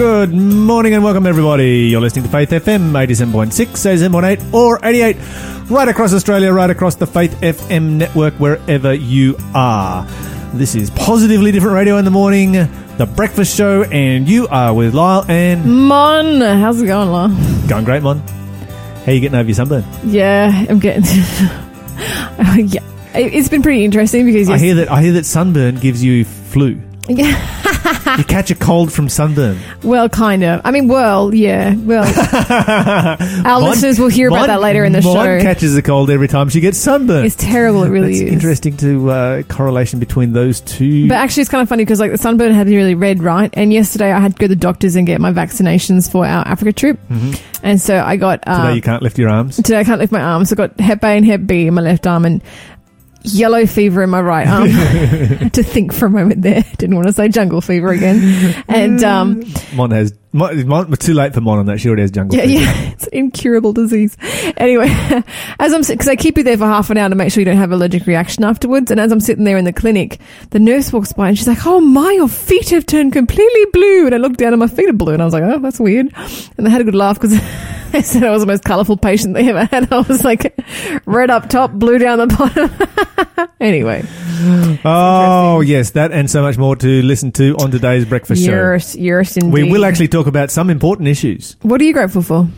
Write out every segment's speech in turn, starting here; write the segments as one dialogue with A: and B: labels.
A: Good morning and welcome everybody. You're listening to Faith FM 87.6, 87.8 or 88 right across Australia, right across the Faith FM network wherever you are. This is Positively Different Radio in the morning, the breakfast show and you are with Lyle and
B: Mon, how's it going, Law?
A: going great, Mon. How you getting over your sunburn?
B: Yeah, I'm getting. yeah, It- it's been pretty interesting because
A: I hear that I hear that sunburn gives you flu.
B: yeah,
A: You catch a cold from sunburn.
B: well, kind of. I mean, well, yeah, well. our
A: Mon-
B: listeners will hear about
A: Mon-
B: that later in the
A: Mon
B: show.
A: catches a cold every time she gets sunburned.
B: it's terrible. It really
A: That's
B: is.
A: interesting to uh, correlation between those two.
B: But actually, it's kind of funny because like the sunburn had been really red, right? And yesterday I had to go to the doctors and get my vaccinations for our Africa trip, and so I got uh,
A: Mm-hmm. Today you can't lift your arms.
B: Today I can't lift my arms. I got Hep A and Hep B in my left arm and yellow fever in my right arm. to think for a moment there. Didn't want to say jungle fever again. And um,
A: Mon has Mon, Mon, too late for Mon on that. She already has jungle.
B: yeah,
A: fever.
B: yeah, it's an incurable disease. Anyway, as I'm because I keep you there for half an hour to make sure you don't have allergic reaction afterwards. And as I'm sitting there in the clinic, the nurse walks by and she's like, "Oh my, your feet have turned completely blue." And I looked down and my feet are blue, and I was like, "Oh, that's weird." And they had a good laugh because. They said I was the most colourful patient they ever had. I was like red up top, blue down the bottom. anyway,
A: Oh yes, that and so much more to listen to on today's breakfast show.
B: yes, yes, indeed.
A: We will actually talk about some important issues.
B: What are you grateful for?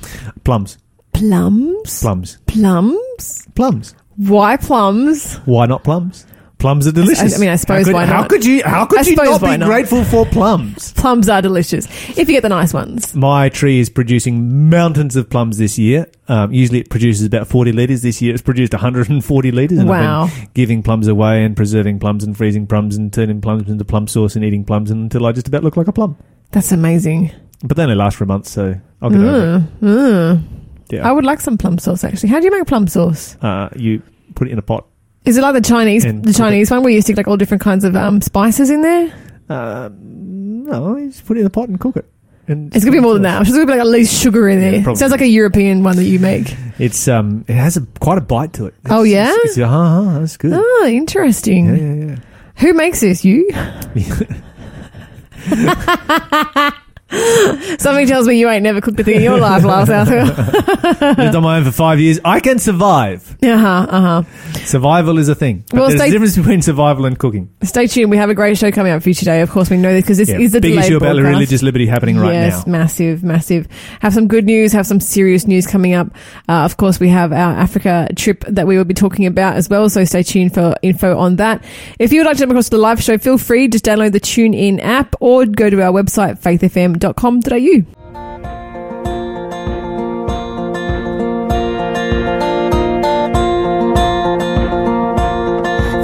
A: Plums,
B: Plums.
A: plums,
B: Plums.
A: plums.
B: Why plums?
A: Why not plums? Plums are delicious.
B: I mean, I suppose
A: how could,
B: why
A: How could you? How could
B: I
A: you not be
B: not?
A: grateful for plums?
B: Plums are delicious if you get the nice ones.
A: My tree is producing mountains of plums this year. Um, usually it produces about 40 litres. This year it's produced 140 litres. And
B: Wow.
A: I've been giving plums away and preserving plums and freezing plums and turning plums into plum sauce and eating plums until I just about look like a plum.
B: That's amazing.
A: But they only last for a month, so I'll get over it.
B: Mm, mm.
A: Yeah.
B: I would like some plum sauce actually. How do you make plum sauce?
A: Uh, you put it in a pot.
B: Is it like the Chinese,
A: And
B: the Chinese one where you stick like all different kinds of um, spices in there?
A: Um, no, you just put it in the pot and cook it. And
B: It's gonna be more than that. I'm sure there's gonna be like at least sugar in there.
A: probably.
B: Sounds like a European one that you make.
A: It's um, it has a quite a bite to it.
B: Oh, yeah?
A: it's, it's, uh, uh, that's good.
B: Oh, interesting.
A: Yeah, Yeah, yeah,
B: Who makes this? You? Something tells me you ain't never cooked a thing in your life, Lars Arthur.
A: yeah. Lived on my own for five years. I can survive.
B: uh huh. Uh huh.
A: Survival is a thing.
B: Well,
A: there's
B: stay-
A: a difference between survival and cooking.
B: Stay tuned. We have a great show coming up for you today. Of course, we know this because this
A: Yeah,
B: is the
A: big issue about
B: broadcast.
A: religious liberty happening right
B: yes,
A: now.
B: Yes, massive, massive. Have some good news. Have some serious news coming up. Uh, of course, we have our Africa trip that we will be talking about as well. So stay tuned for info on that. If you would like to come across to the live show, feel free just download the Tune In app or go to our website faithfm.com.au.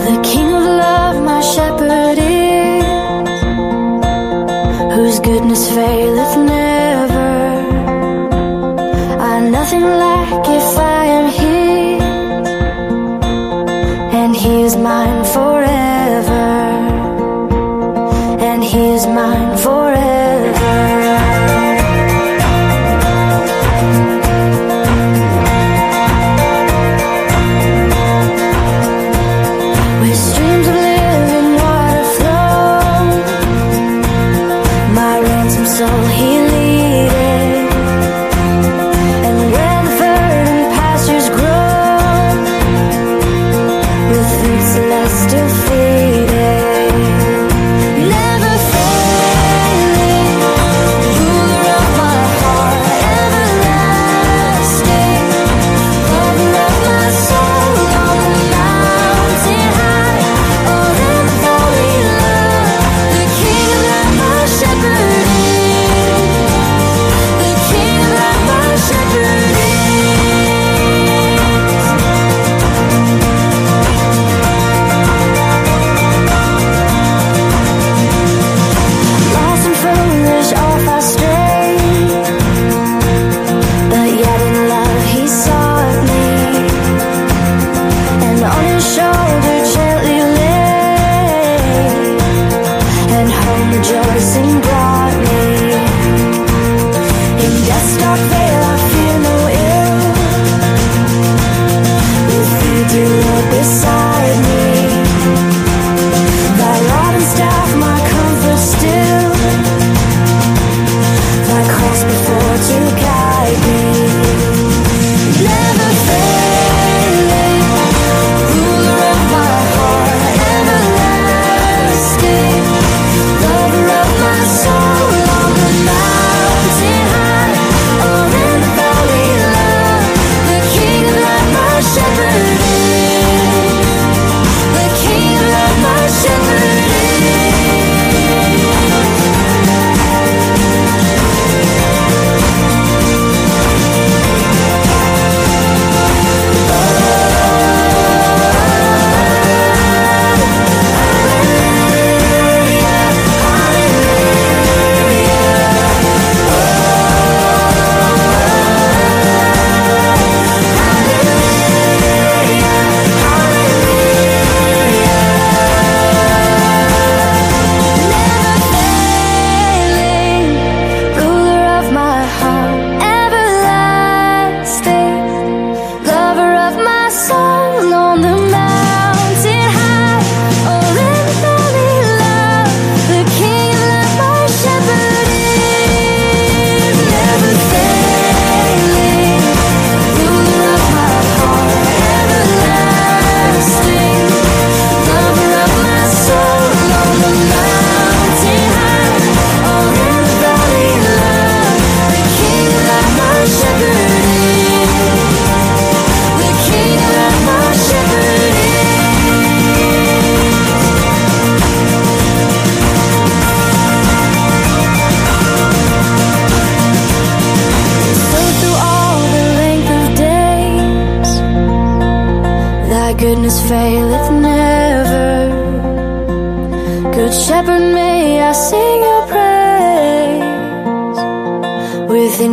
C: The King of Love, my shepherd is, whose goodness faileth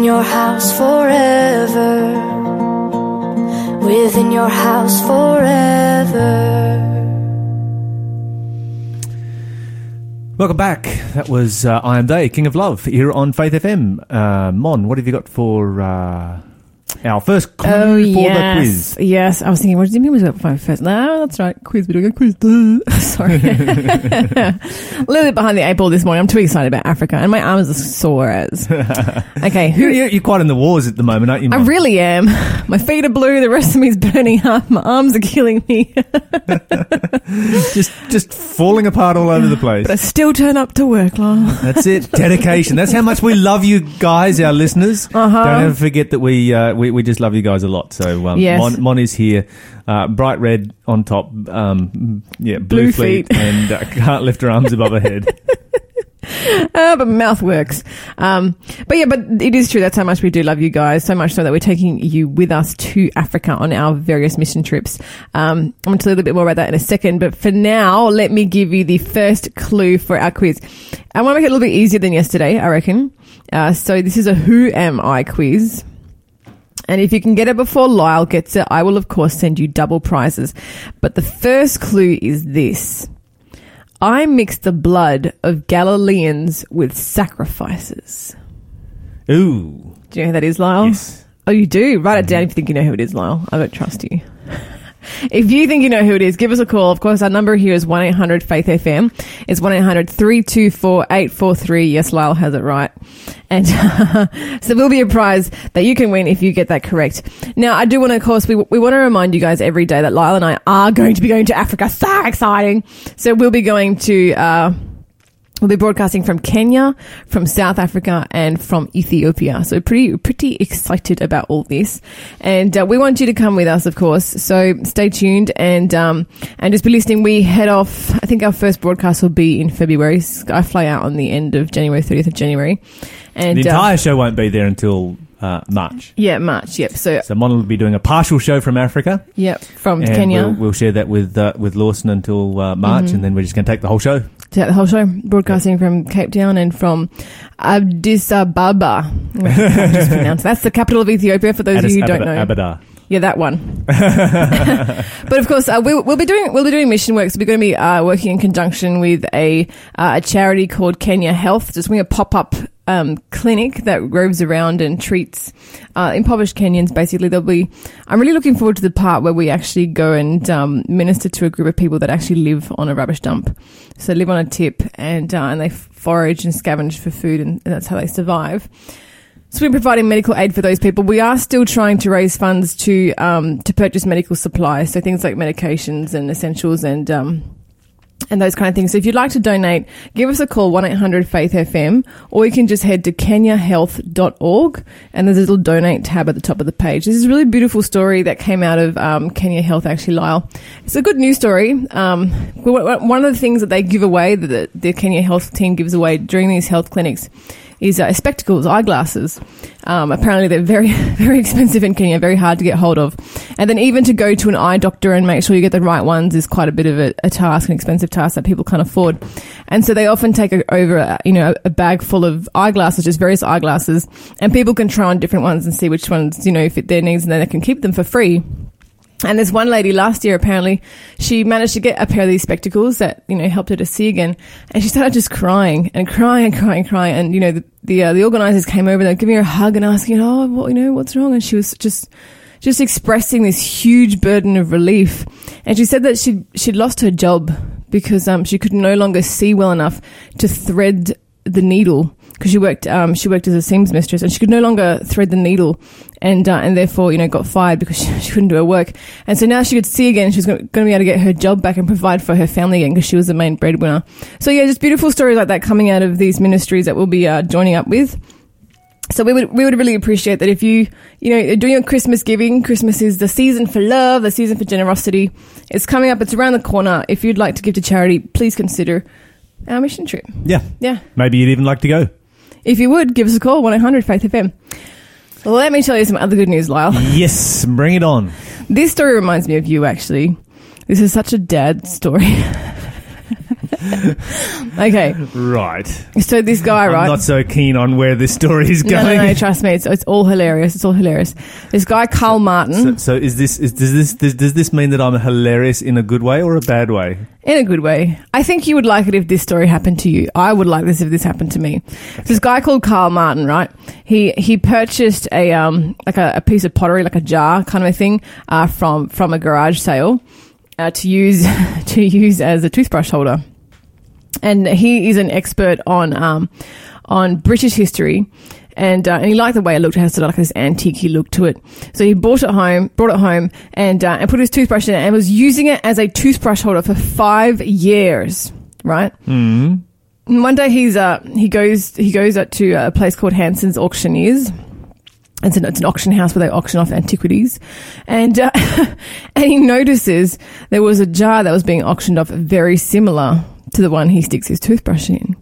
C: your house forever. Within your house forever.
A: Welcome back. That was uh, I Am Day, King of Love, here on Faith FM. Uh, Mon, what have you got for uh, our first clue
B: Oh,
A: for
B: yes.
A: the quiz?
B: Yes. I was thinking, what did you mean was it my first? No, that's right. Quiz. We're doing a quiz. Sorry. a little bit behind the eight ball this morning. I'm too excited about Africa and my arms are sore as. Okay.
A: You're,
B: Who,
A: you're, you're quite in the wars at the moment, aren't you?
B: I really am. My feet are blue. The rest of me is burning up. My arms are killing me.
A: just just falling apart all over the place.
B: but I still turn up to work, Lyle.
A: That's it. Dedication. That's how much we love you guys, our listeners.
B: Uh-huh.
A: Don't ever forget that we, uh, we we just love you guys a lot. So um,
B: Yes.
A: Mon, Mon is here, uh, bright red on top, um, yeah, blue,
B: Blue
A: feet,
B: feet.
A: and uh, can't lift her arms above her head.
B: Uh, but mouth works. Um, but yeah, but it is true. That's how much we do love you guys. So much so that we're taking you with us to Africa on our various mission trips. Um, I'm going to tell you a little bit more about that in a second. But for now, let me give you the first clue for our quiz. I want to make it a little bit easier than yesterday, I reckon. Uh, so this is a Who Am I quiz. And if you can get it before Lyle gets it, I will of course send you double prizes. But the first clue is this. I mix the blood of Galileans with sacrifices.
A: Ooh,
B: Do you know who that is, Lyle?
A: yes.
B: Oh, you do? Write it mm-hmm. down if you think you know who it is, Lyle. I don't trust you. If you think you know who it is, give us a call. Of course, our number here is 1-800 Faith FM. It's 1-800-324-843. Yes, Lyle has it right. And so there will be a prize that you can win if you get that correct. Now, I do want to, of course, we, we want to remind you guys every day that Lyle and I are going to be going to Africa. So exciting. So we'll be going to, uh, We'll be broadcasting from Kenya, from South Africa, and from Ethiopia. So pretty, pretty excited about all this. And uh, we want you to come with us, of course. So stay tuned and um, and just be listening. We head off. I think our first broadcast will be in February. I fly out on the end of January, 30th of January. And
A: The
B: uh,
A: entire show won't be there until uh, March.
B: yeah, March. Yep. So
A: So Mon will be doing a partial show from Africa,
B: yep, from
A: and
B: Kenya.
A: we'll, we'll share that with uh, with Lawson until uh, March,
B: Mm-hmm.
A: and then we're just going to take the whole show.
B: throughout the whole show, broadcasting from Cape Town and from Addis Ababa. Just pronounce that's the capital of Ethiopia. For those of you who don't
A: Abada-
B: know,
A: Abada.
B: yeah, that one. but of course, uh, we'll, we'll be doing we'll be doing mission work. So we're going to be uh, working in conjunction with a uh, a charity called Kenya Health. Just doing a pop up. Um, clinic that roves around and treats uh, impoverished Kenyans. Basically, there'll be. I'm really looking forward to the part where we actually go and um, minister to a group of people that actually live on a rubbish dump. So live on a tip and uh, and they forage and scavenge for food, and, and that's how they survive. So we're providing medical aid for those people. We are still trying to raise funds to um, to purchase medical supplies, so things like medications and essentials and um, and those kind of things. So if you'd like to donate, give us a call one eight hundred Faith FM, or you can just head to kenyahealth.org and there's a little donate tab at the top of the page. This is a really beautiful story that came out of um, Kenya Health, actually, Lyle. It's a good news story. Um, one of the things that they give away, that the Kenya Health team gives away during these health clinics, is uh, spectacles, eyeglasses. Um, apparently, they're very, very expensive in Kenya, very hard to get hold of. And then even to go to an eye doctor and make sure you get the right ones is quite a bit of a, a task, an expensive task that people can't afford. And so they often take a, over, a, you know, a bag full of eyeglasses, just various eyeglasses, and people can try on different ones and see which ones, you know, fit their needs, and then they can keep them for free. And there's one lady last year, apparently, she managed to get a pair of these spectacles that, you know, helped her to see again. And she started just crying and crying and crying and crying. And, you know, the, the, uh, the organizers came over, they were giving her a hug and asking, oh, what, you know, what's wrong? And she was just, just expressing this huge burden of relief. And she said that she'd, she'd lost her job because, um, she could no longer see well enough to thread the needle because she worked um, she worked as a seams mistress and she could no longer thread the needle and uh, and therefore you know got fired because she, she couldn't do her work and so now she could see again she's going to be able to get her job back and provide for her family again because she was the main breadwinner so yeah just beautiful stories like that coming out of these ministries that we'll be uh, joining up with so we would we would really appreciate that if you you know doing your Christmas giving. Christmas is the season for love, the season for generosity. It's coming up. It's around the corner. If you'd like to give to charity, please consider our mission trip.
A: Yeah.
B: Yeah.
A: Maybe you'd even like to go.
B: If you would, give us a call, 1-800 Faith FM. Let me tell you some other good news, Lyle.
A: Yes, bring it on.
B: This story reminds me of you, actually. This is such a dad story. okay,
A: Right.
B: so this guy,
A: I'm
B: right?
A: not so keen on where this story is going.
B: no, no, trust me, it's, it's all hilarious. It's all hilarious. This guy, Carl Martin,
A: So, so is this is does this does, does this mean that I'm hilarious in a good way or a bad way?
B: in a good way. I think you would like it if this story happened to you. I would like this if this happened to me. This guy called Carl Martin, right? He he purchased a um like a, a piece of pottery, like a jar kind of a thing, uh, from from a garage sale, uh, to use to use as a toothbrush holder. And he is an expert on um on British history. And, uh, and he liked the way it looked. It has sort of like this antique look to it. So he bought it home, brought it home, and uh, and put his toothbrush in it, and was using it as a toothbrush holder for five years. Right.
A: Mm.
B: And one day he's uh he goes he goes up to a place called Hanson's Auctioneers. It's an, it's an auction house where they auction off antiquities, and uh, and he notices there was a jar that was being auctioned off very similar to the one he sticks his toothbrush in,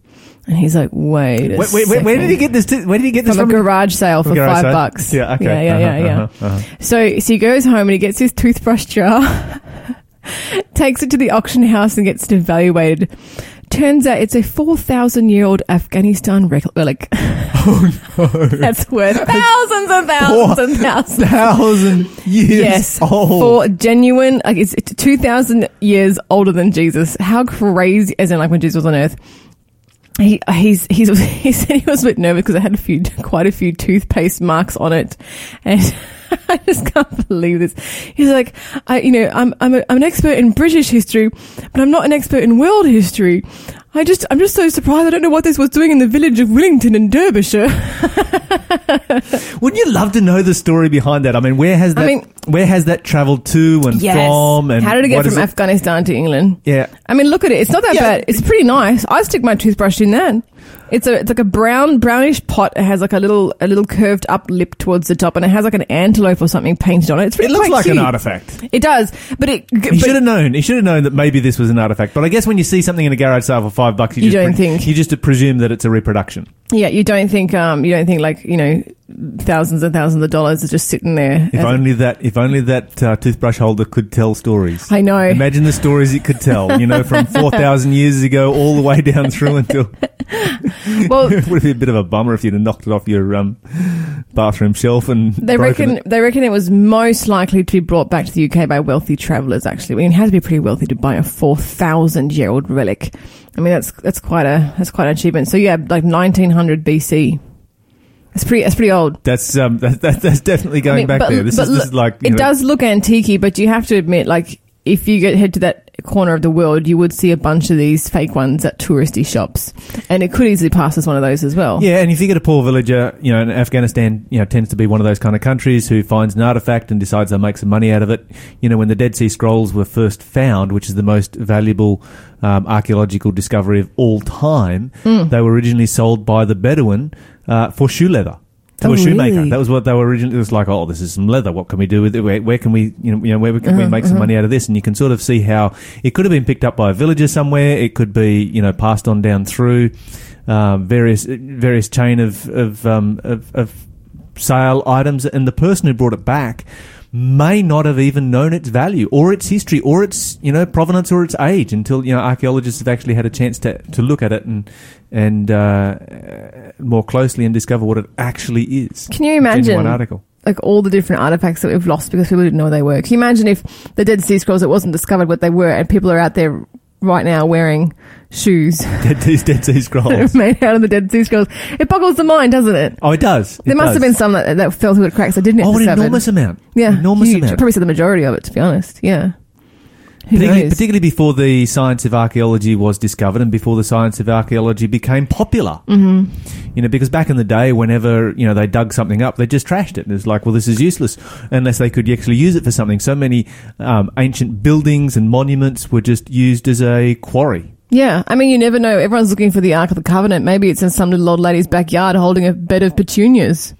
B: and he's like, wait, a
A: Wait, wait, wait, where did he get this? T- where did he get this
B: from
A: from?
B: a garage sale for
A: garage
B: five
A: sale?
B: bucks.
A: Yeah, okay.
B: Yeah, yeah, yeah,
A: Uh-huh,
B: yeah.
A: uh-huh, uh-huh.
B: So, so he goes home and he gets his toothbrush jar, takes it to the auction house and gets it evaluated. Turns out it's a 4,000 year old Afghanistan relic.
A: Oh no!
B: That's worth thousands and thousands and thousands.
A: Thousand years
B: Yes,
A: old.
B: for genuine, like it's, it's 2,000 years older than Jesus. How crazy, as in like when Jesus was on earth. He, he's, he's, he said he was a bit nervous because it had a few, quite a few toothpaste marks on it. And I just can't believe this. He's like, I, you know, I'm, I'm, a, I'm an expert in British history, but I'm not an expert in world history. I just, I'm just so surprised. I don't know what this was doing in the village of Willington in Derbyshire.
A: Wouldn't you love to know the story behind that? I mean, where has that?
B: I mean-
A: where has that travelled to and from? And
B: How did it get from Afghanistan to England?
A: Yeah.
B: I mean, look at it. It's not that
A: Yeah.
B: bad. It's pretty nice. I stick my toothbrush in that. It's a it's like a brown brownish pot. It has like a little a little curved up lip towards the top, and it has like an antelope or something painted on it. It's
A: It
B: really
A: looks
B: quite
A: like
B: cute.
A: an artifact.
B: It does, but it.
A: He should have known. He should have known that maybe this was an artifact. But I guess when you see something in a garage sale for five bucks, you,
B: You
A: just
B: don't think.
A: you just presume that it's a reproduction.
B: Yeah, you don't think um you don't think like you know thousands and thousands of dollars are just sitting there.
A: If only that, if only that uh, toothbrush holder could tell stories.
B: I know.
A: Imagine the stories it could tell. You know, from four thousand years ago all the way down through until.
B: Well,
A: it would be a bit of a bummer if you'd have knocked it off your um, bathroom shelf and
B: They reckon
A: it.
B: they reckon it was most likely to be brought back to the UK by wealthy travellers. Actually, I mean, it had to be pretty wealthy to buy a four thousand year old relic. I mean, that's that's quite a that's quite an achievement. So yeah, like nineteen hundred BC. It's pretty. It's pretty old.
A: That's um, that, that, that's definitely going
B: I mean,
A: back
B: but-
A: there. This,
B: but
A: is, this
B: look,
A: is like
B: it
A: know,
B: does look antique but you have to admit, like, if you get head to that corner of the world, you would see a bunch of these fake ones at touristy shops, and it could easily pass as one of those as well.
A: Yeah, and if you get a poor villager, you know, and Afghanistan, you know, tends to be one of those kind of countries who finds an artifact and decides they'll make some money out of it. You know, when the Dead Sea Scrolls were first found, which is the most valuable um, archaeological discovery of all time,
B: Hmm.
A: they were originally sold by the Bedouin uh, for shoe leather. To
B: Oh,
A: a shoemaker.
B: really?
A: That was what they were originally. It was like, oh, this is some leather. What can we do with it? Where, where can we, you know, you know, where can we
B: Uh-huh,
A: make some
B: uh-huh.
A: money out of this? And you can sort of see how it could have been picked up by a villager somewhere. It could be, you know, passed on down through um, various various chain of of, um, of of sale items, and the person who brought it back may not have even known its value or its history or its you know provenance or its age until you know archaeologists have actually had a chance to to look at it and and uh, more closely and discover what it actually is.
B: Can you imagine?
A: article.
B: like all the different artifacts that we've lost because people didn't know they were. Can you imagine if the Dead Sea Scrolls it wasn't discovered what they were and people are out there right now wearing shoes
A: Dead, these Dead Sea Scrolls.
B: made out of the Dead Sea Scrolls? It boggles the mind, doesn't it?
A: Oh, it does. It
B: there must
A: does.
B: have been some that, that fell through the cracks that didn't
A: Oh, an enormous amount.
B: yeah,
A: enormous
B: huge.
A: amount.
B: Probably said the majority of it, to be honest. Yeah.
A: Particularly, particularly before the science of archaeology was discovered and before the science of archaeology became popular. Mm-hmm. You know, because back in the day, whenever, you know, they dug something up, they just trashed it. And It's like, well, this is useless unless they could actually use it for something. So many um, ancient buildings and monuments were just used as a quarry.
B: Yeah, I mean, you never know. Everyone's looking for the Ark of the Covenant. Maybe it's in some little old lady's backyard holding a bed of petunias.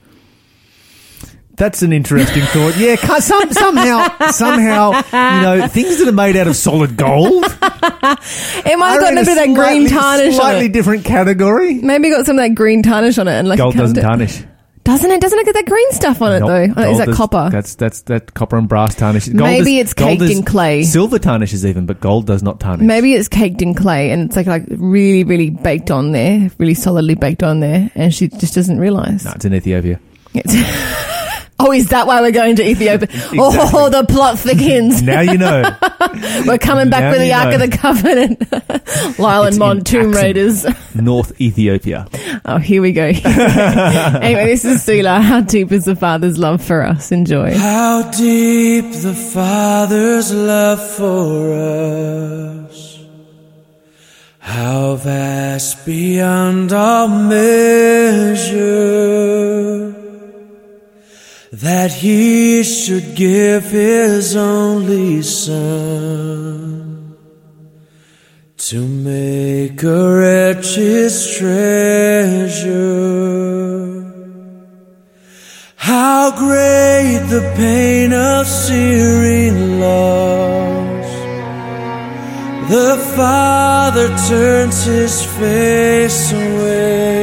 A: That's an interesting thought. Yeah, some, somehow, somehow, you know, things that are made out of solid gold.
B: It might have gotten a bit of that green
A: slightly-
B: tarnish on
A: Slightly
B: it.
A: different category.
B: Maybe got some of that green tarnish on it, and like
A: Gold doesn't tarnish.
B: Doesn't it? Doesn't it get that green stuff on it
A: Nope.
B: though? Oh, is
A: Gold
B: that copper?
A: That's that's that copper and brass tarnish. Gold
B: Maybe it's
A: gold
B: caked in clay.
A: Silver tarnishes even, but gold does not tarnish.
B: Maybe it's caked in clay and it's like like really, really baked on there, really solidly baked on there, and she just doesn't realise.
A: No, it's in Ethiopia.
B: It's- oh, is that why we're going to Ethiopia? Oh, the plot thickens.
A: Now you know.
B: We're coming back
A: Now
B: with the Ark
A: know.
B: of the Covenant. Lyle
A: It's
B: and Mon, Tomb
A: Axum.
B: Raiders.
A: North Ethiopia.
B: Oh, here we go. anyway, this is Sula. How deep is the Father's love for us? Enjoy.
D: How deep the Father's love for us. How vast beyond all measure. That he should give his only Son to make a wretch his treasure. How great the pain of searing loss. The Father turns his face away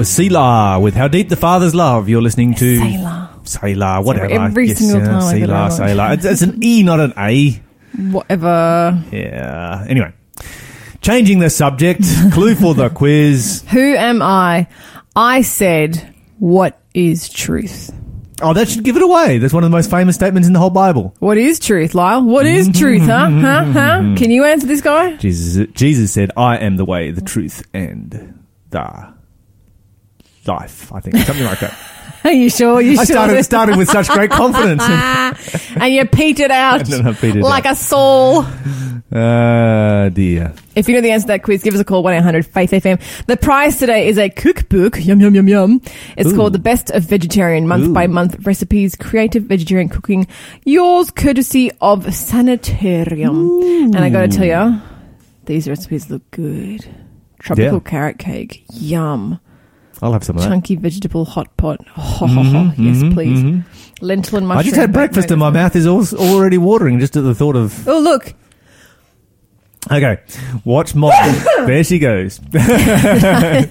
D: Was
A: Selah with How Deep the Father's Love. You're listening to
B: Selah.
A: Selah, whatever.
B: every single time I get it
A: Selah. Selah. It's, it's an E, not an A.
B: Whatever.
A: Yeah. Anyway, changing the subject. Clue for the quiz.
B: Who am I? I said, What is truth?
A: Oh, that should give it away. That's one of the most famous statements in the whole Bible.
B: What is truth, Lyle? What is truth, huh? Huh? Huh? Can you answer this guy?
A: Jesus, Jesus said, "I am the way, the truth, and the life." I think something like that.
B: Are you sure? You
A: I started started with such great confidence.
B: and you petered out
A: And then I petered
B: like a soul.
A: Ah, dear.
B: If you know the answer to that quiz, give us a call, 1-800-FAITH-FM. The prize today is a cookbook. Yum, yum, yum, yum. It's
A: Ooh.
B: called The Best of Vegetarian, month by month recipes, creative vegetarian cooking. Yours courtesy of Sanitarium. And I gotta tell you, these recipes look good. Tropical
A: Yeah.
B: carrot cake. Yum.
A: I'll have some of that.
B: Chunky vegetable hot pot. Oh,
A: Mhm,
B: yes,
A: mhm,
B: please.
A: mhm.
B: Lentil and mushroom.
A: I just had breakfast and my mouth is al- already watering just at the thought of.
B: Oh, look.
A: Okay, watch mom. there she goes. I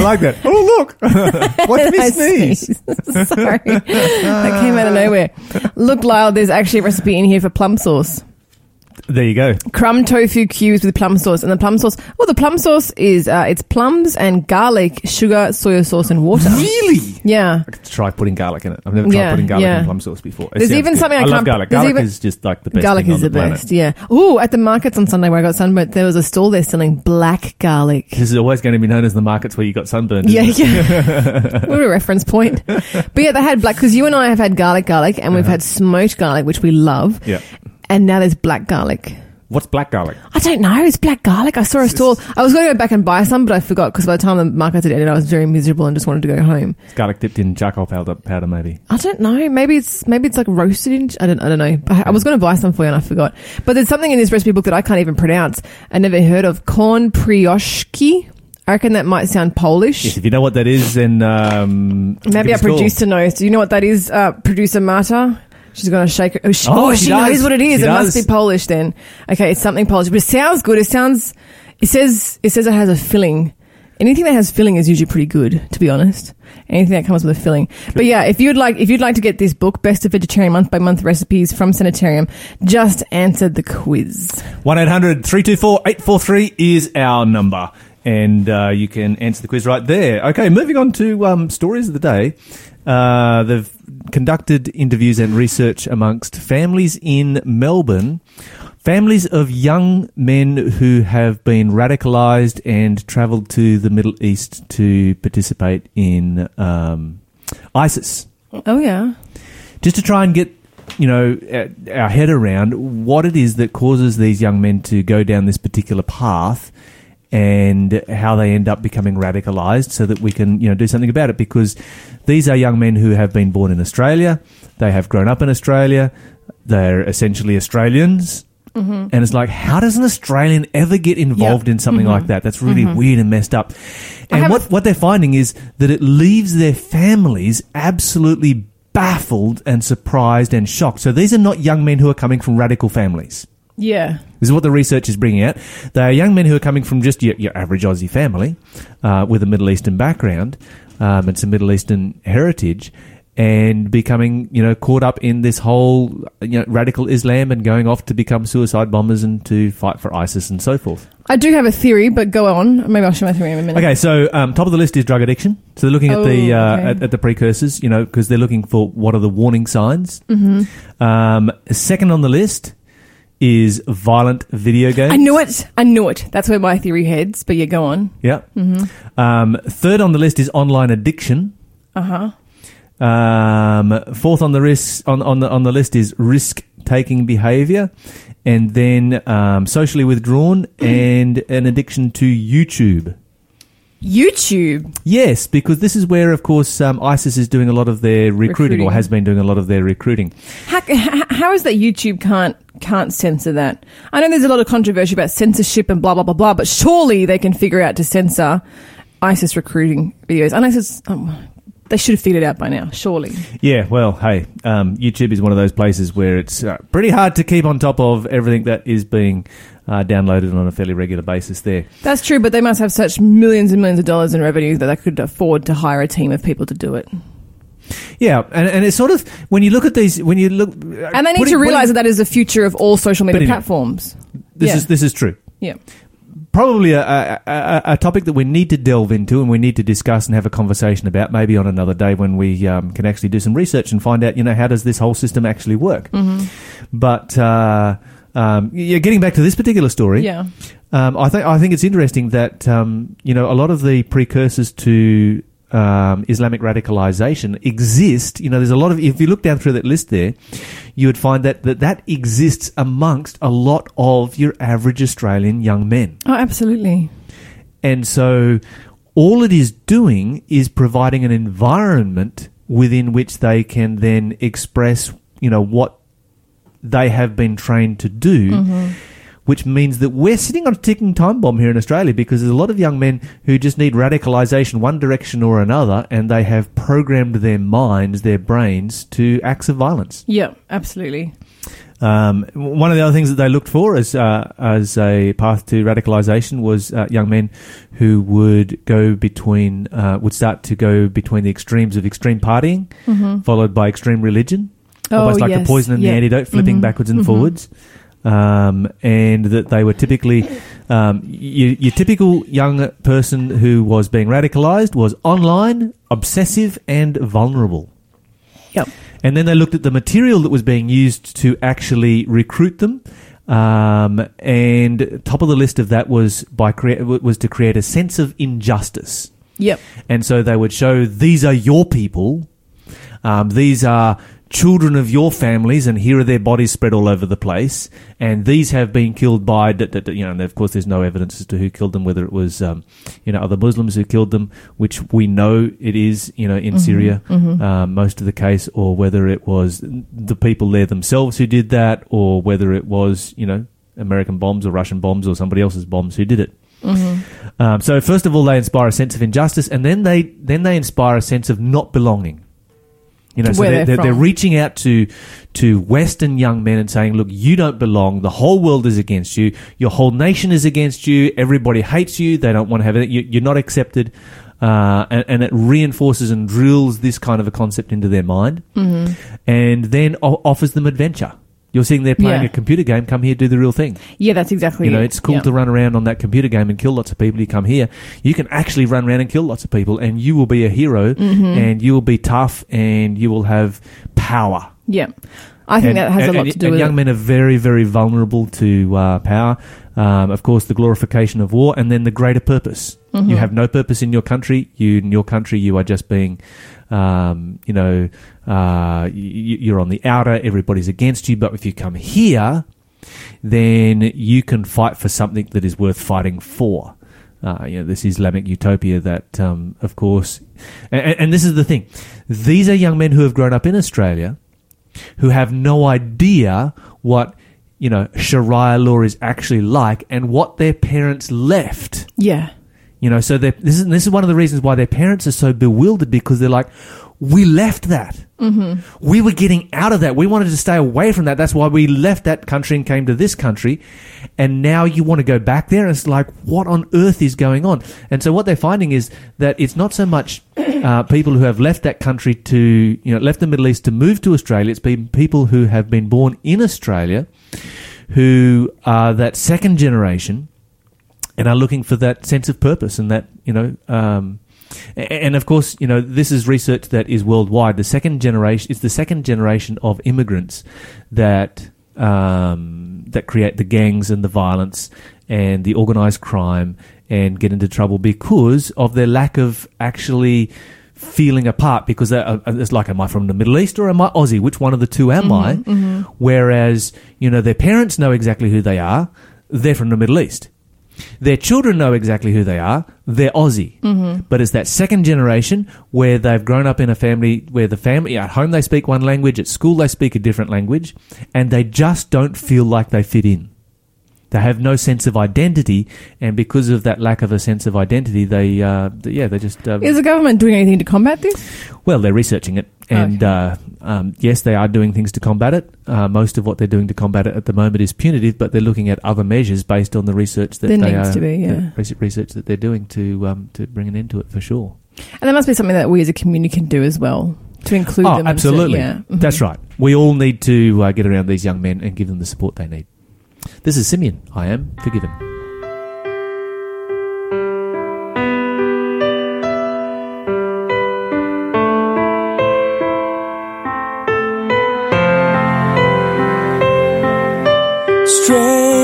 A: like that. Oh look, watch me sneeze.
B: Sorry, that came out of nowhere. Look, Lyle, there's actually a recipe in here for plum sauce.
A: There you go.
B: Crumb tofu cubes with plum sauce, and the plum sauce. Well, the plum sauce is uh, it's plums and garlic, sugar, soy sauce, and water.
A: Really?
B: Yeah.
A: I could try putting garlic in it. I've never tried
B: Yeah,
A: putting garlic
B: yeah.
A: in plum sauce before. It
B: There's
A: sounds
B: even
A: good.
B: something I
A: I love
B: can't-
A: garlic.
B: there's
A: Garlic
B: even-
A: is just like the best.
B: Garlic
A: thing
B: is
A: on
B: the
A: planet.
B: best, yeah. Oh, at the markets on Sunday where I got sunburnt, there was a stall there selling black garlic.
A: This is always going to be known as the markets where you got sunburned.
B: Yeah, yeah. what a reference point. But yeah, they had black because you and I have had garlic, garlic, and we've had smoked garlic, which we love.
A: Uh-huh. Yeah.
B: And now there's black garlic.
A: What's black garlic?
B: I don't know. It's black garlic. I saw a stall. I was going to go back and buy some, but I forgot because by the time the market had ended, I was very miserable and just wanted to go home.
A: It's garlic dipped in charcoal powder, powder maybe.
B: I don't know. Maybe it's maybe it's like roasted in. I don't. I don't know. I, I was going to buy some for you and I forgot. But there's something in this recipe book that I can't even pronounce. I never heard of corn brioche. I reckon that might sound Polish.
A: Yes, if you know what that is, then um,
B: Maybe our
A: us a call.
B: producer knows. Do you know what that is, uh, producer Marta? She's going to shake her. Oh, she,
A: Oh,
B: oh,
A: she
B: she,
A: does.
B: knows what it is.
A: She
B: it must be Polish then. Okay, it's something Polish, but it sounds good. It sounds. It says. It says it has a filling. Anything that has filling is usually pretty good, to be honest. Anything that comes with a filling. But yeah, if you'd like, if you'd like to get this book, Best of Vegetarian Month by Month Recipes from Sanitarium, just answer the quiz.
A: 1 800 324 843 is our number. And uh, you can answer the quiz right there. Okay, moving on to um, stories of the day. Uh, they've conducted interviews and research amongst families in Melbourne, families of young men who have been radicalized and traveled to the Middle East to participate in um, ISIS
B: Oh yeah.
A: just to try and get you know our- our head around what it is that causes these young men to go down this particular path and how they end up becoming radicalized so that we can you know do something about it because these are young men who have been born in Australia they have grown up in Australia they're essentially Australians
B: Mm-hmm.
A: and it's like, how does an Australian ever get involved in something like that? That's really weird and messed up. And what, what they're finding is that it leaves their families absolutely baffled and surprised and shocked. So these are not young men who are coming from radical families.
B: Yeah.
A: This is what the research is bringing out. They are young men who are coming from just your, your average Aussie family uh, with a Middle Eastern background um, and some Middle Eastern heritage. And becoming, you know, caught up in this whole, you know, radical Islam and going off to become suicide bombers and to fight for ISIS and so forth.
B: I do have a theory, but go on. Maybe I'll share my theory in a minute.
A: Okay, so um, top of the list is drug addiction. So they're looking at
B: Oh,
A: the uh,
B: okay.
A: at, at the precursors, you know, because they're looking for what are the warning signs. Mm-hmm. Um, second on the list is violent video games.
B: I knew it. I knew it. That's where my theory heads. But yeah, go on.
A: Yeah.
B: Mm-hmm.
A: Um, third on the list is online addiction.
B: Uh huh.
A: Um, fourth on the risk on, on the on the list is risk taking behaviour, and then um, socially withdrawn and an addiction to YouTube.
B: YouTube.
A: Yes, because this is where, of course, um, ISIS is doing a lot of their recruiting, or has been doing a lot of their recruiting.
B: How, how, how is that YouTube can't can't censor that? I know there's a lot of controversy about censorship and blah blah blah blah, but surely they can figure out to censor ISIS recruiting videos. Unless it's um, they should have figured it out by now. Surely.
A: Yeah, well, hey, um, YouTube is one of those places where it's uh, pretty hard to keep on top of everything that is being uh, downloaded on a fairly regular basis. There,
B: That's true, but they must have such millions and millions of dollars in revenue that they could afford to hire a team of people to do it.
A: yeah, and, and it's sort of when you look at these, when you look, uh,
B: And they need to realize that that is the future of all social media platforms.
A: this
B: yeah.
A: is this is true.
B: Yeah.
A: probably a, a, a, a topic that we need to delve into and we need to discuss and have a conversation about maybe on another day when we um, can actually do some research and find out you know how does this whole system actually work
B: Mm-hmm.
A: but uh, um, yeah getting back to this particular story
B: Yeah.
A: um, I think I think it's interesting that um, you know a lot of the precursors to um, Islamic radicalization exist. You know, there's a lot of if you look down through that list there, you would find that that, that exists amongst a lot of your average Australian young men.
B: Oh, absolutely.
A: And so all it is doing is providing an environment within which they can then express, you know, what they have been trained to do which means that we're sitting on a ticking time bomb here in Australia because there's a lot of young men who just need radicalization one direction or another, and they have programmed their minds, their brains, to acts of violence.
B: Yeah, absolutely.
A: Um, one of the other things that they looked for as uh, as a path to radicalization was uh, young men who would go between uh, would start to go between the extremes of extreme partying, followed by extreme religion,
B: Oh,
A: almost like the poison and
B: Yeah.
A: the antidote, flipping
B: Mhm.
A: backwards and
B: Mhm.
A: forwards. Um, and that they were typically um, your, your typical young person who was being radicalized was online, obsessive, and vulnerable.
B: Yep.
A: And then they looked at the material that was being used to actually recruit them. Um, and top of the list of that was by crea- was to create a sense of injustice.
B: Yep.
A: And so they would show these are your people. Um, these are children of your families, and here are their bodies spread all over the place. And these have been killed by, d- d- d- you know, and of course, there's no evidence as to who killed them, whether it was, um, you know, other Muslims who killed them, which we know it is, you know, in Syria, um, most of the case, or whether it was the people there themselves who did that, or whether it was, you know, American bombs or Russian bombs or somebody else's bombs who did it. Um, so first of all, they inspire a sense of injustice, and then they then they inspire a sense of not belonging. You know, so they're,
B: they're
A: they're, reaching out to to Western young men and saying, "Look, you don't belong. The whole world is against you. Your whole nation is against you. Everybody hates you. They don't want to have it. You, you're not accepted." Uh, and, and it reinforces and drills this kind of a concept into their mind,
B: Mm-hmm.
A: and then o- offers them adventure. You're sitting there playing
B: Yeah.
A: a computer game. Come here, do the real thing.
B: Yeah, that's exactly
A: You know,
B: it.
A: it's cool
B: Yeah.
A: to run around on that computer game and kill lots of people. You come here, you can actually run around and kill lots of people, and you will be a hero,
B: Mm-hmm.
A: and you will be tough, and you will have power.
B: Yeah. I think
A: and,
B: that has
A: and-
B: a lot
A: and-
B: to do with.
A: and
B: with
A: young
B: it.
A: men are very, very vulnerable to uh, power. Um, of course, the glorification of war, and then the greater purpose.
B: Mm-hmm.
A: You have no purpose in your country. You in your country, you are just being, um, you know, uh, you, you're on the outer. Everybody's against you. But if you come here, then you can fight for something that is worth fighting for. Uh, you know, this Islamic utopia that, um, of course, and, and this is the thing. These are young men who have grown up in Australia, who have no idea what, you know, Sharia law is actually like and what their parents left.
B: Yeah.
A: You know, so they're- this is this is one of the reasons why their parents are so bewildered because they're like, we left that. Mm-hmm. We were getting out of that. We wanted to stay away from that. That's why we left that country and came to this country. And now you want to go back there. And it's like, what on earth is going on? And so what they're finding is that it's not so much uh, people who have left that country to, you know, left the Middle East to move to Australia. It's been people who have been born in Australia who are that second generation and are looking for that sense of purpose and that you know um, and of course you know this is research that is worldwide. The second generation it's the second generation of immigrants that um, that create the gangs and the violence and the organized crime and get into trouble because of their lack of actually feeling apart because uh, it's like am I from the Middle East or am I Aussie which one of the two am I whereas you know their parents know exactly who they are they're from the Middle East their children know exactly who they are. They're Aussie. Mm-hmm. But it's that second generation where they've grown up in a family where the family, at home they speak one language, at school they speak a different language, and they just don't feel like they fit in. They have no sense of identity, and because of that lack of a sense of identity, they, uh, yeah, they just, um,
B: Is the government doing anything to combat this?
A: well, they're researching it, and
B: Okay.
A: uh, um, yes, they are doing things to combat it. Uh, most of what they're doing to combat it at the moment is punitive, but they're looking at other measures based on the research that
B: There
A: they
B: needs
A: are
B: to be, yeah.
A: research that they're doing to um, to bring an end to it for sure.
B: And there must be something that we as a community can do as well to include
A: oh,
B: them.
A: absolutely,
B: yeah. Mhm.
A: that's right. We all need to uh, get around these young men and give them the support they need. This is Simeon. I am forgiven.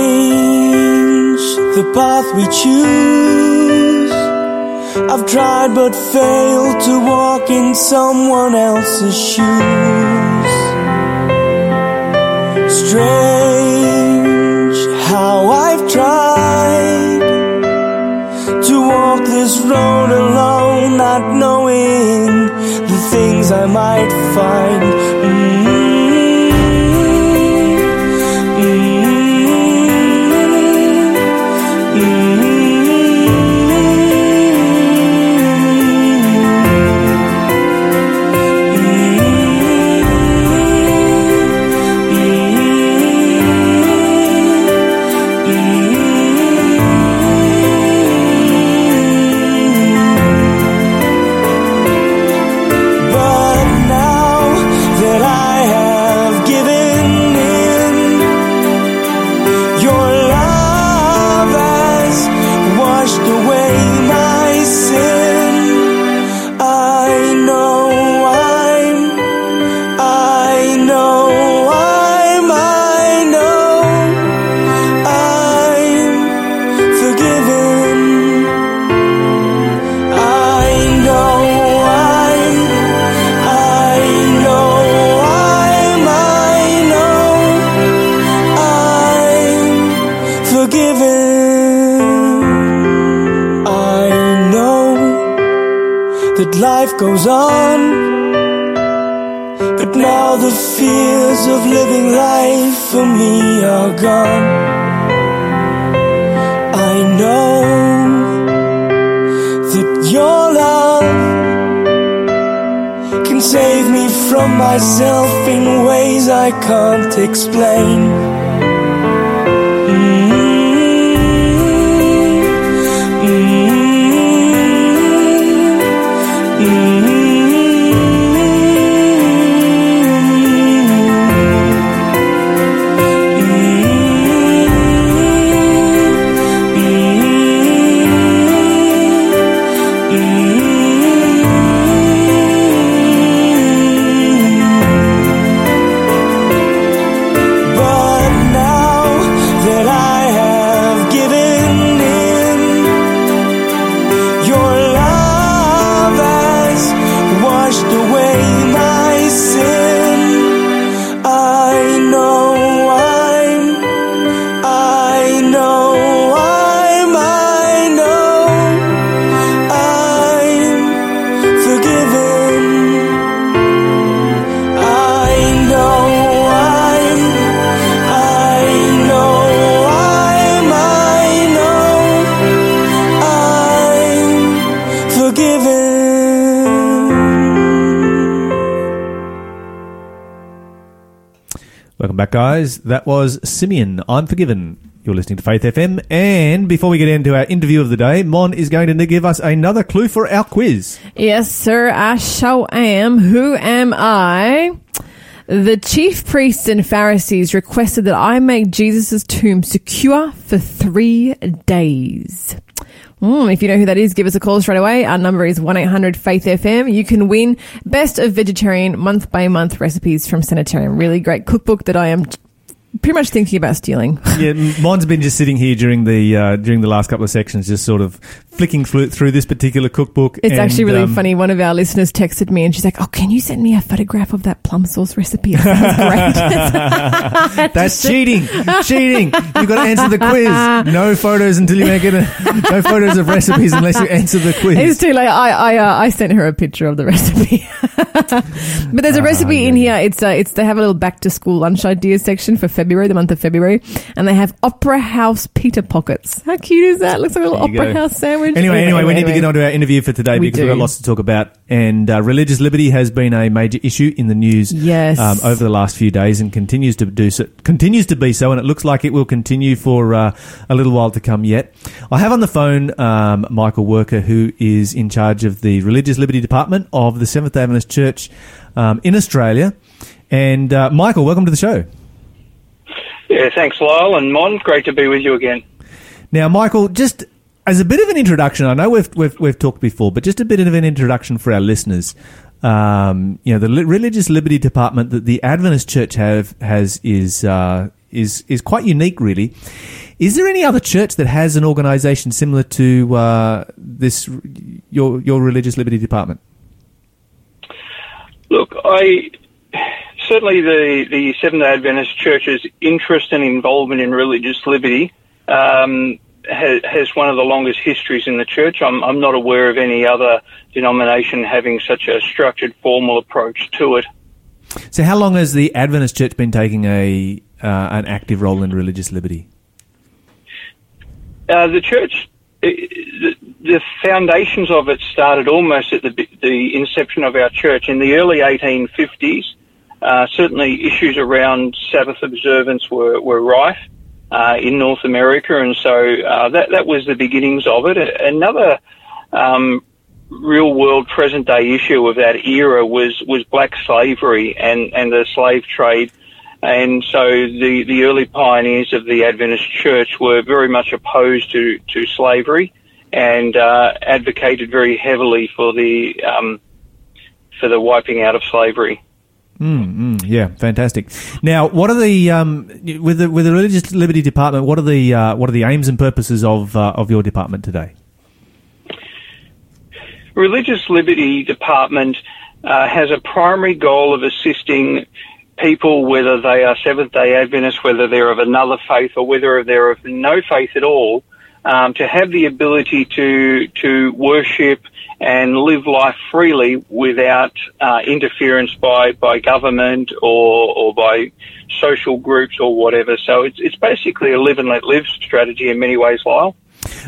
D: Strange, the path we choose. I've tried but failed to walk in someone else's shoes. Strange how I've tried to walk this road alone, not knowing the things I might find. Goes on. But now the fears of living life for me are gone. I know that your love can save me from myself in ways I can't explain.
A: Guys. That was Simeon. I'm forgiven. You're listening to Faith FM. And before we get into our interview of the day, Mon is going to give us another clue for our quiz.
B: Yes, sir, I shall am. Who am I? The chief priests and Pharisees requested that I make Jesus' tomb secure for three days. Mm, if you know who that is, give us a call straight away. Our number is 1-800 Faith FM. You can win best of vegetarian month by month recipes from Sanitarium. Really great cookbook that I am pretty much thinking about stealing.
A: Yeah, Mon's been just sitting here during the uh, during the last couple of sections, just sort of flicking through, through this particular cookbook.
B: It's
A: and,
B: actually really
A: um,
B: funny. One of our listeners texted me and she's like, "Oh, can you send me a photograph of that plum sauce recipe? It sounds great."
A: That's cheating. cheating. You've got to answer the quiz. No photos until you make it. A, no photos of recipes unless you answer the quiz.
B: It's too late. I I, uh, I sent her a picture of the recipe, but there's a
A: Ah,
B: recipe in
A: yeah,
B: here. It's uh, it's they have a little back to school lunch ideas section for February, the month of February, and they have Opera House Peter pockets. How cute is that? Looks like a little Opera
A: go.
B: House sandwich.
A: Anyway, anyway, we need to get on to our interview for today
B: We
A: because we've got lots to talk about. And uh, religious liberty has been a major issue in the news
B: Yes.
A: um, over the last few days and continues to do so, continues to be so, and it looks like it will continue for uh, a little while to come yet. I have on the phone um, Michael Worker, who is in charge of the Religious Liberty Department of the Seventh Adventist Church um, in Australia. And uh, Michael, welcome to the show.
E: Yeah, thanks, Lyle and Mon. Great to be with you again.
A: Now, Michael, just as a bit of an introduction, I know we've we've, we've talked before, but just a bit of an introduction for our listeners. Um, you know, the Li- Religious Liberty Department that the Adventist Church have has is uh, is is quite unique, really. Is there any other church that has an organisation similar to uh, this your your Religious Liberty Department?
E: Look, I certainly the the Seventh Day Adventist Church's interest and involvement in religious liberty um, has, has one of the longest histories in the church. I'm, I'm not aware of any other denomination having such a structured, formal approach to it.
A: So, how long has the Adventist Church been taking a uh, an active role in religious liberty?
E: Uh, the church, the, the foundations of it started almost at the, the inception of our church in the early 1850s. Uh, certainly, issues around Sabbath observance were, were rife uh, in North America, and so uh, that that was the beginnings of it. Another um, real world present day issue of that era was was black slavery and and the slave trade. And so the, the early pioneers of the Adventist Church were very much opposed to, to slavery and uh, advocated very heavily for the um, for the wiping out of slavery.
A: Mm, yeah, fantastic. Now, what are the um, with the with the religious liberty department? What are the uh, what are the aims and purposes of uh, of your department today?
E: Religious Liberty Department uh, has a primary goal of assisting people, whether they are Seventh Day Adventists, whether they're of another faith, or whether they're of no faith at all, um, to have the ability to to worship and live life freely without uh, interference by, by government or, or by social groups or whatever. So it's, it's basically a live and let live strategy in many ways, Lyle.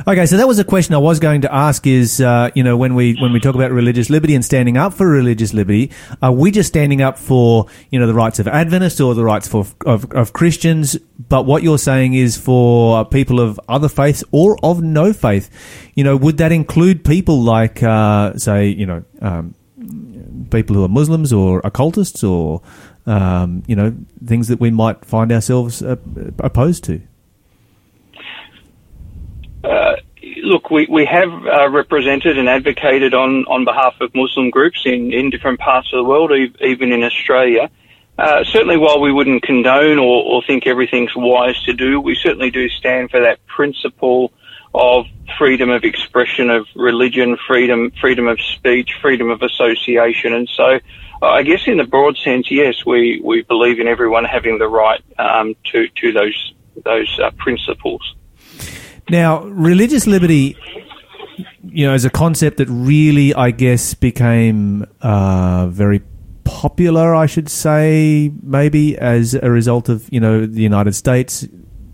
A: Okay, so that was a question I was going to ask. Is uh, you know when we when we talk about religious liberty and standing up for religious liberty, are we just standing up for you know the rights of Adventists or the rights for of, of Christians? But what you're saying is for people of other faiths or of no faith. You know, would that include people like uh, say you know um, people who are Muslims or occultists or um, you know things that we might find ourselves uh, opposed to?
E: Uh, look, we, we have uh, represented and advocated on, on behalf of Muslim groups in, in different parts of the world, even in Australia. Uh, certainly, while we wouldn't condone or, or think everything's wise to do, we certainly do stand for that principle of freedom of expression of religion, freedom, freedom of speech, freedom of association, and so uh, I guess in the broad sense, yes, we, we believe in everyone having the right um, to to those those uh, principles.
A: Now, religious liberty, you know, as a concept that really, I guess, became uh, very popular, I should say, maybe as a result of, you know, the United States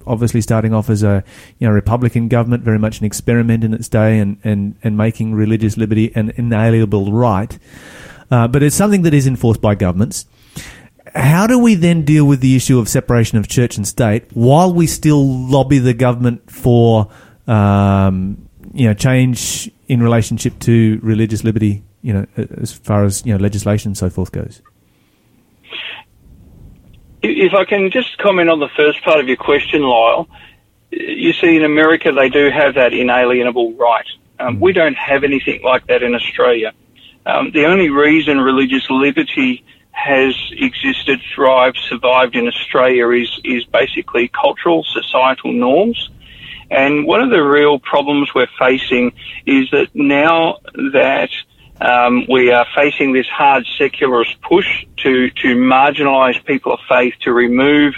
A: obviously starting off as a, you know, Republican government, very much an experiment in its day and, and, and making religious liberty an inalienable right. Uh, but it's something that is enforced by governments how do we then deal with the issue of separation of church and state while we still lobby the government for um, you know change in relationship to religious liberty you know as far as you know legislation and so forth goes
E: If I can just comment on the first part of your question, Lyle, you see in America they do have that inalienable right. Um, We don't have anything like that in Australia. Um, the only reason religious liberty has existed, thrived, survived in Australia is, is basically cultural, societal norms. And one of the real problems we're facing is that now that um, we are facing this hard secularist push to, to marginalise people of faith, to remove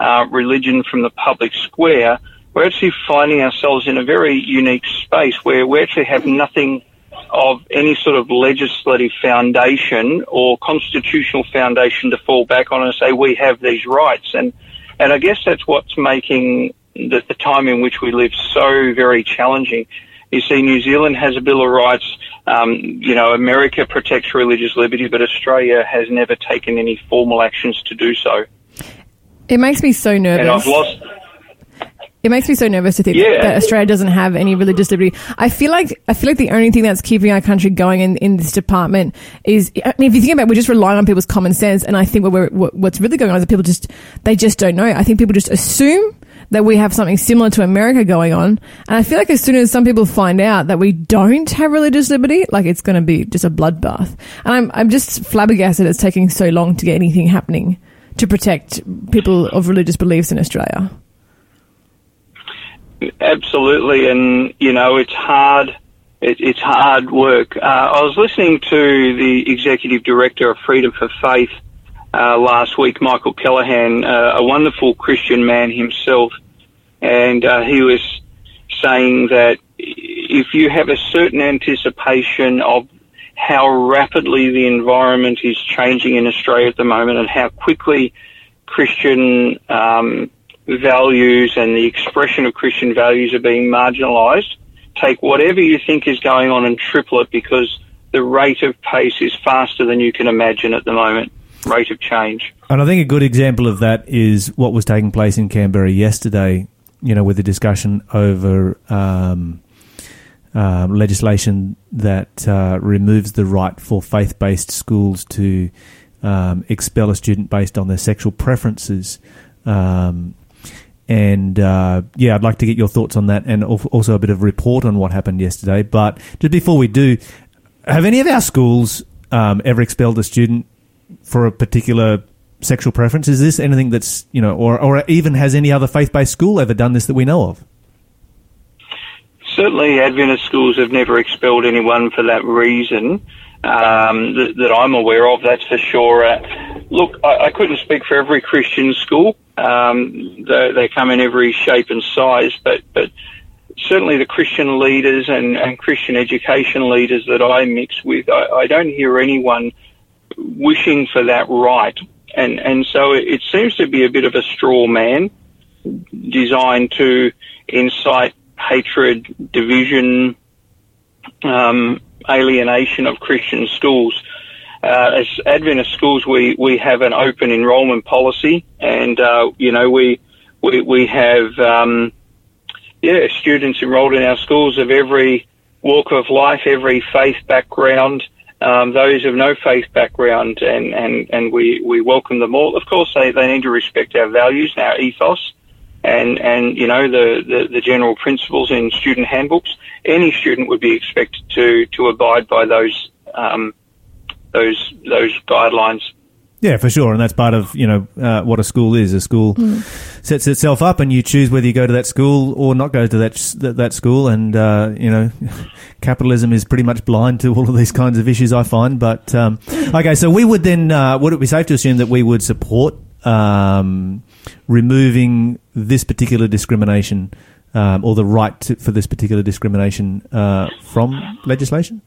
E: uh, religion from the public square, we're actually finding ourselves in a very unique space where we actually have nothing of any sort of legislative foundation or constitutional foundation to fall back on and say we have these rights. And and I guess that's what's making the, the time in which we live so very challenging. You see, New Zealand has a Bill of Rights. Um, you know, America protects religious liberty, but Australia has never taken any formal actions to do so.
B: It makes me so nervous.
E: And I've lost.
B: It makes me so nervous to think
E: Yeah.
B: that Australia doesn't have any religious liberty. I feel like I feel like the only thing that's keeping our country going in, in this department is, I mean, if you think about, it, we're just relying on people's common sense, and I think what we're, what's really going on is that people just they just don't know. I think people just assume that we have something similar to America going on, and I feel like as soon as some people find out that we don't have religious liberty, like it's going to be just a bloodbath. And I'm I'm just flabbergasted it's taking so long to get anything happening to protect people of religious beliefs in Australia.
E: Absolutely, and you know it's hard. It, it's hard work. Uh, I was listening to the executive director of Freedom for Faith uh, last week, Michael Kellahan, uh, a wonderful Christian man himself, and uh, he was saying that if you have a certain anticipation of how rapidly the environment is changing in Australia at the moment and how quickly Christian um, values and the expression of Christian values are being marginalised, take whatever you think is going on and triple it because the rate of pace is faster than you can imagine at the moment. Rate of change.
A: And I think a good example of that is what was taking place in Canberra yesterday, you know, with the discussion over um, um, legislation that uh, removes the right for faith based schools to um, expel a student based on their sexual preferences. Um, and uh, yeah, I'd like to get your thoughts on that and also a bit of report on what happened yesterday. But just before we do, have any of our schools um, ever expelled a student for a particular sexual preference? Is this anything that's you know, or or even has any other faith based school ever done this that we know of?
E: Certainly, Adventist schools have never expelled anyone for that reason um, that, that I'm aware of. That's for sure. Uh, look, I, I couldn't speak for every Christian school. Um, they, they come in every shape and size, but but certainly the Christian leaders and, and Christian education leaders that I mix with, I, I don't hear anyone wishing for that right. And, and so it, seems to be a bit of a straw man designed to incite hatred, division, um, alienation of Christian schools. Uh, as Adventist schools, we, we have an open enrolment policy, and uh, you know we we we have um, yeah students enrolled in our schools of every walk of life, every faith background, um, those of no faith background, and, and, and we, we welcome them all. Of course, they, they need to respect our values and our ethos, and and you know the, the, the general principles in student handbooks. Any student would be expected to to abide by those um, those those guidelines.
A: Yeah, for sure, and that's part of you know uh, what a school is. A school
B: Hmm.
A: sets itself up, and you choose whether you go to that school or not go to that that, that school. And uh, you know, capitalism is pretty much blind to all of these kinds of issues. I find, but um, okay, so we would then uh, would it be safe to assume that we would support um, removing this particular discrimination um, or the right to, for this particular discrimination uh, from legislation?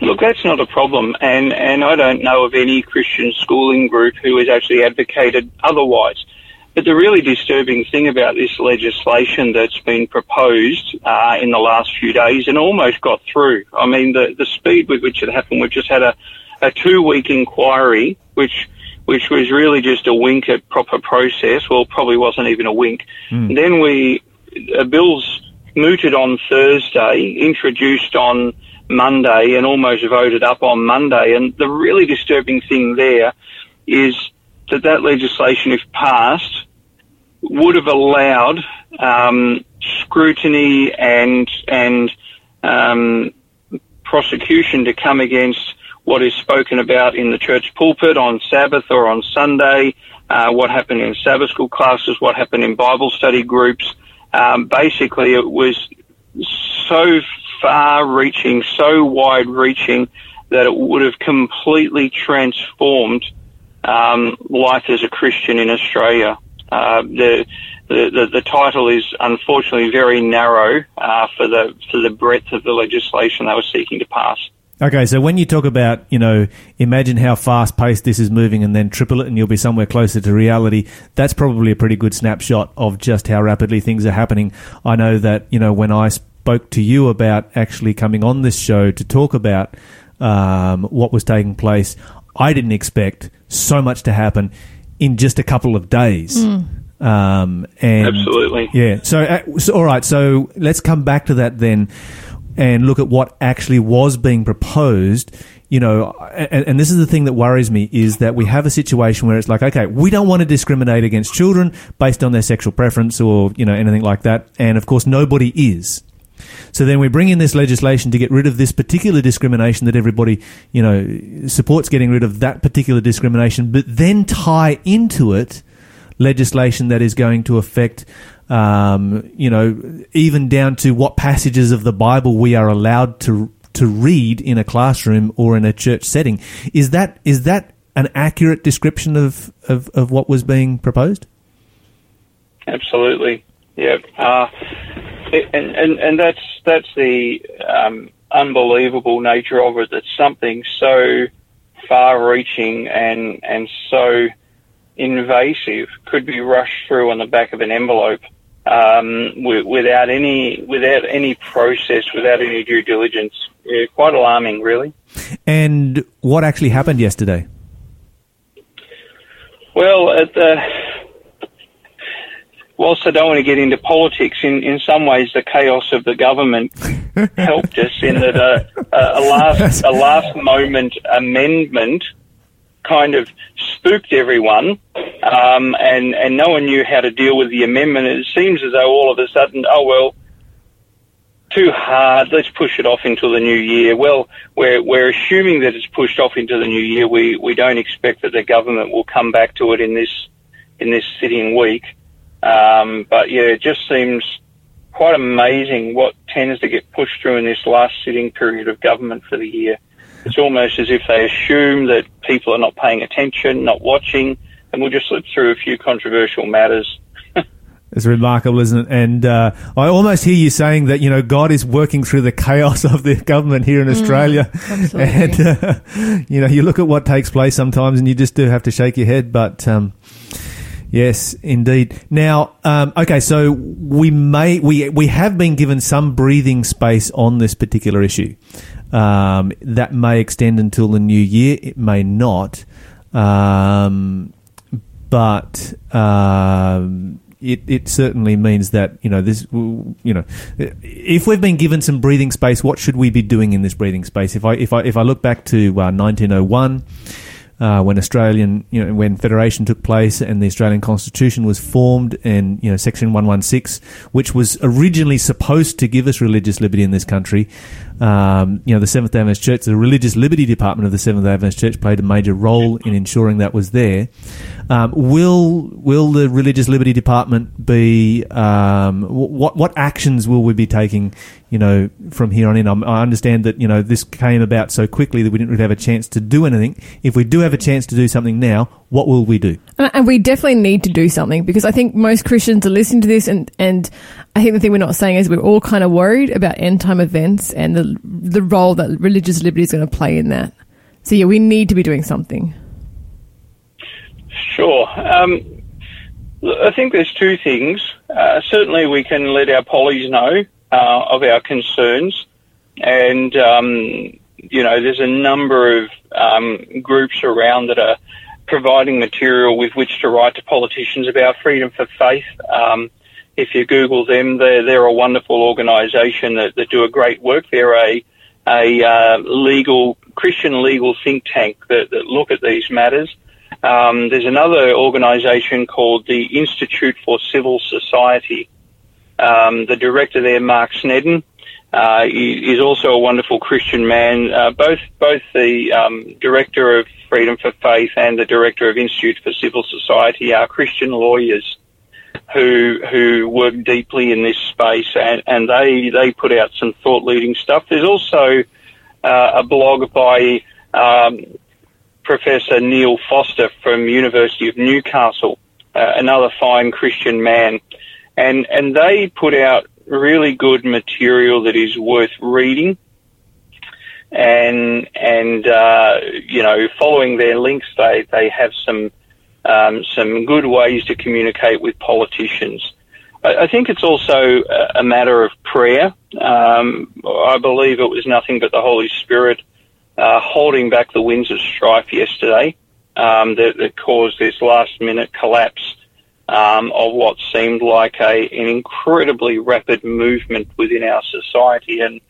E: Look, that's not a problem, and and I don't know of any Christian schooling group who has actually advocated otherwise. But the really disturbing thing about this legislation that's been proposed uh, in the last few days and almost got through. I mean, the the speed with which it happened. We've just had a a two week inquiry, which which was really just a wink at proper process. Well, probably wasn't even a wink. Then we a bill's mooted on Thursday, introduced on Monday, and almost voted up on Monday. And the really disturbing thing there is that that legislation, if passed, would have allowed um, scrutiny and and um, prosecution to come against what is spoken about in the church pulpit on Sabbath or on Sunday, uh, what happened in Sabbath school classes, what happened in Bible study groups. Um, basically, it was so far reaching, so wide reaching that it would have completely transformed um, life as a Christian in Australia. Uh, the, the, the title is unfortunately very narrow uh, for the for the breadth of the legislation they were seeking to pass.
A: Okay, so when you talk about, you know, imagine how fast paced this is moving and then triple it and you'll be somewhere closer to reality, that's probably a pretty good snapshot of just how rapidly things are happening. I know that, you know, when I spoke to you about actually coming on this show to talk about um, what was taking place, I didn't expect so much to happen in just a couple of days. Um, and
E: Absolutely.
A: yeah. So, uh, so, all right. So let's come back to that then, and look at what actually was being proposed. You know, and, and this is the thing that worries me is that we have a situation where it's like, okay, we don't want to discriminate against children based on their sexual preference or you know anything like that, and of course nobody is. So then we bring in this legislation to get rid of this particular discrimination that everybody, you know, supports getting rid of that particular discrimination, but then tie into it legislation that is going to affect, um, you know, even down to what passages of the Bible we are allowed to to read in a classroom or in a church setting. Is that is that an accurate description of, of, of what was being proposed?
E: Absolutely. Yeah. Uh, and, and, and that's, that's the um, unbelievable nature of it, that something so far reaching and, and so invasive could be rushed through on the back of an envelope um, wi- without any without any process, without any due diligence. Yeah, quite alarming, really.
A: And what actually happened yesterday?
E: Well, at the, whilst I don't want to get into politics, in, in some ways the chaos of the government helped us in that a, a, a last a last moment amendment kind of spooked everyone, um, and and no one knew how to deal with the amendment. It seems as though all of a sudden, oh well, too hard. Let's push it off until the new year. Well, we're we're assuming that it's pushed off into the new year. We we don't expect that the government will come back to it in this in this sitting week. Um, but yeah, it just seems quite amazing what tends to get pushed through in this last sitting period of government for the year. It's almost as if they assume that people are not paying attention, not watching, and we'll just slip through a few controversial matters.
A: It's remarkable, isn't it? And uh, I almost hear you saying that you know God is working through the chaos of the government here in Australia,
B: absolutely.
A: and uh, you know you look at what takes place sometimes, and you just do have to shake your head. But um, yes, indeed. Now, um, okay, so we may we we have been given some breathing space on this particular issue. Um, that may extend until the new year. It may not. Um, but um, it, it certainly means that you know this you know if we've been given some breathing space, what should we be doing in this breathing space? If I if I if I look back to uh, 1901. Uh, when Australian, you know, when Federation took place and the Australian Constitution was formed, and you know, Section One One Six, which was originally supposed to give us religious liberty in this country, um, you know, the Seventh Day Adventist Church, the Religious Liberty Department of the Seventh Day Adventist Church, played a major role in ensuring that was there. Um, will will the Religious Liberty Department be um, what what actions will we be taking? You know, from here on in, I understand that you know this came about so quickly that we didn't really have a chance to do anything. If we do have a chance to do something now, what will we do?
B: And we definitely need to do something because I think most Christians are listening to this, and, and I think the thing we're not saying is we're all kind of worried about end time events and the the role that religious liberty is going to play in that. So yeah, we need to be doing something.
E: Sure. Um, I think there's two things. Uh, certainly, we can let our pollies know uh, of our concerns, and um, you know, there's a number of um, groups around that are providing material with which to write to politicians about freedom for faith. Um, if you Google them, they're, they're a wonderful organisation that, that do a great work. They're a a uh, legal Christian legal think tank that, that look at these matters. Um, there's another organisation called the Institute for Civil Society. Um, the director there, Mark Sneddon, uh, is also a wonderful Christian man. Uh, both both the um, director of Freedom for Faith and the director of Institute for Civil Society are Christian lawyers who who work deeply in this space, and, and they they put out some thought leading stuff. There's also uh, a blog by um, Professor Neil Foster from University of Newcastle, uh, another fine Christian man, and and they put out really good material that is worth reading. And and uh, you know, following their links, they they have some um, some good ways to communicate with politicians. I, I think it's also a, matter of prayer. Um, I believe it was nothing but the Holy Spirit uh, holding back the winds of strife yesterday um, that, that caused this last minute collapse um, of what seemed like a, an incredibly rapid movement within our society. And,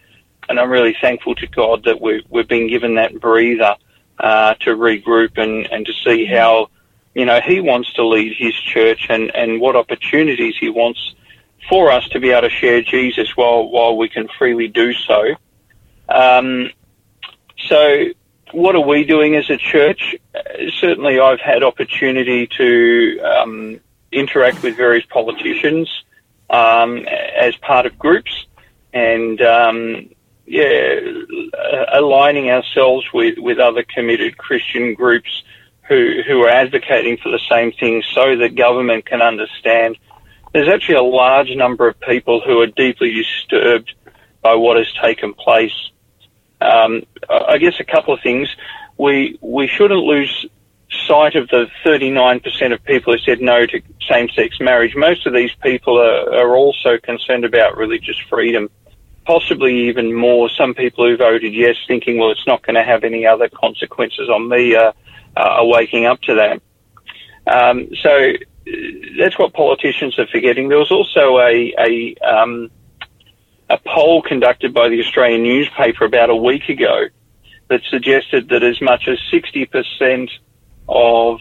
E: and I'm really thankful to God that we've, we've been given that breather uh, to regroup and, and to see how, you know, He wants to lead His church and, and what opportunities He wants for us to be able to share Jesus while, while we can freely do so. Um, so, what are we doing as a church? Uh, certainly, I've had opportunity to um, interact with various politicians um, as part of groups, and um, yeah, aligning ourselves with, with other committed Christian groups who who are advocating for the same thing, so that government can understand. There's actually a large number of people who are deeply disturbed by what has taken place um, I guess a couple of things. We we shouldn't lose sight of the 39% of people who said no to same-sex marriage. Most of these people are, are also concerned about religious freedom, possibly even more. Some people who voted yes, thinking, well, it's not going to have any other consequences on me, uh, uh, are waking up to that. Um, so that's what politicians are forgetting. There was also a, a um, a poll conducted by the Australian newspaper about a week ago that suggested that as much as 60% of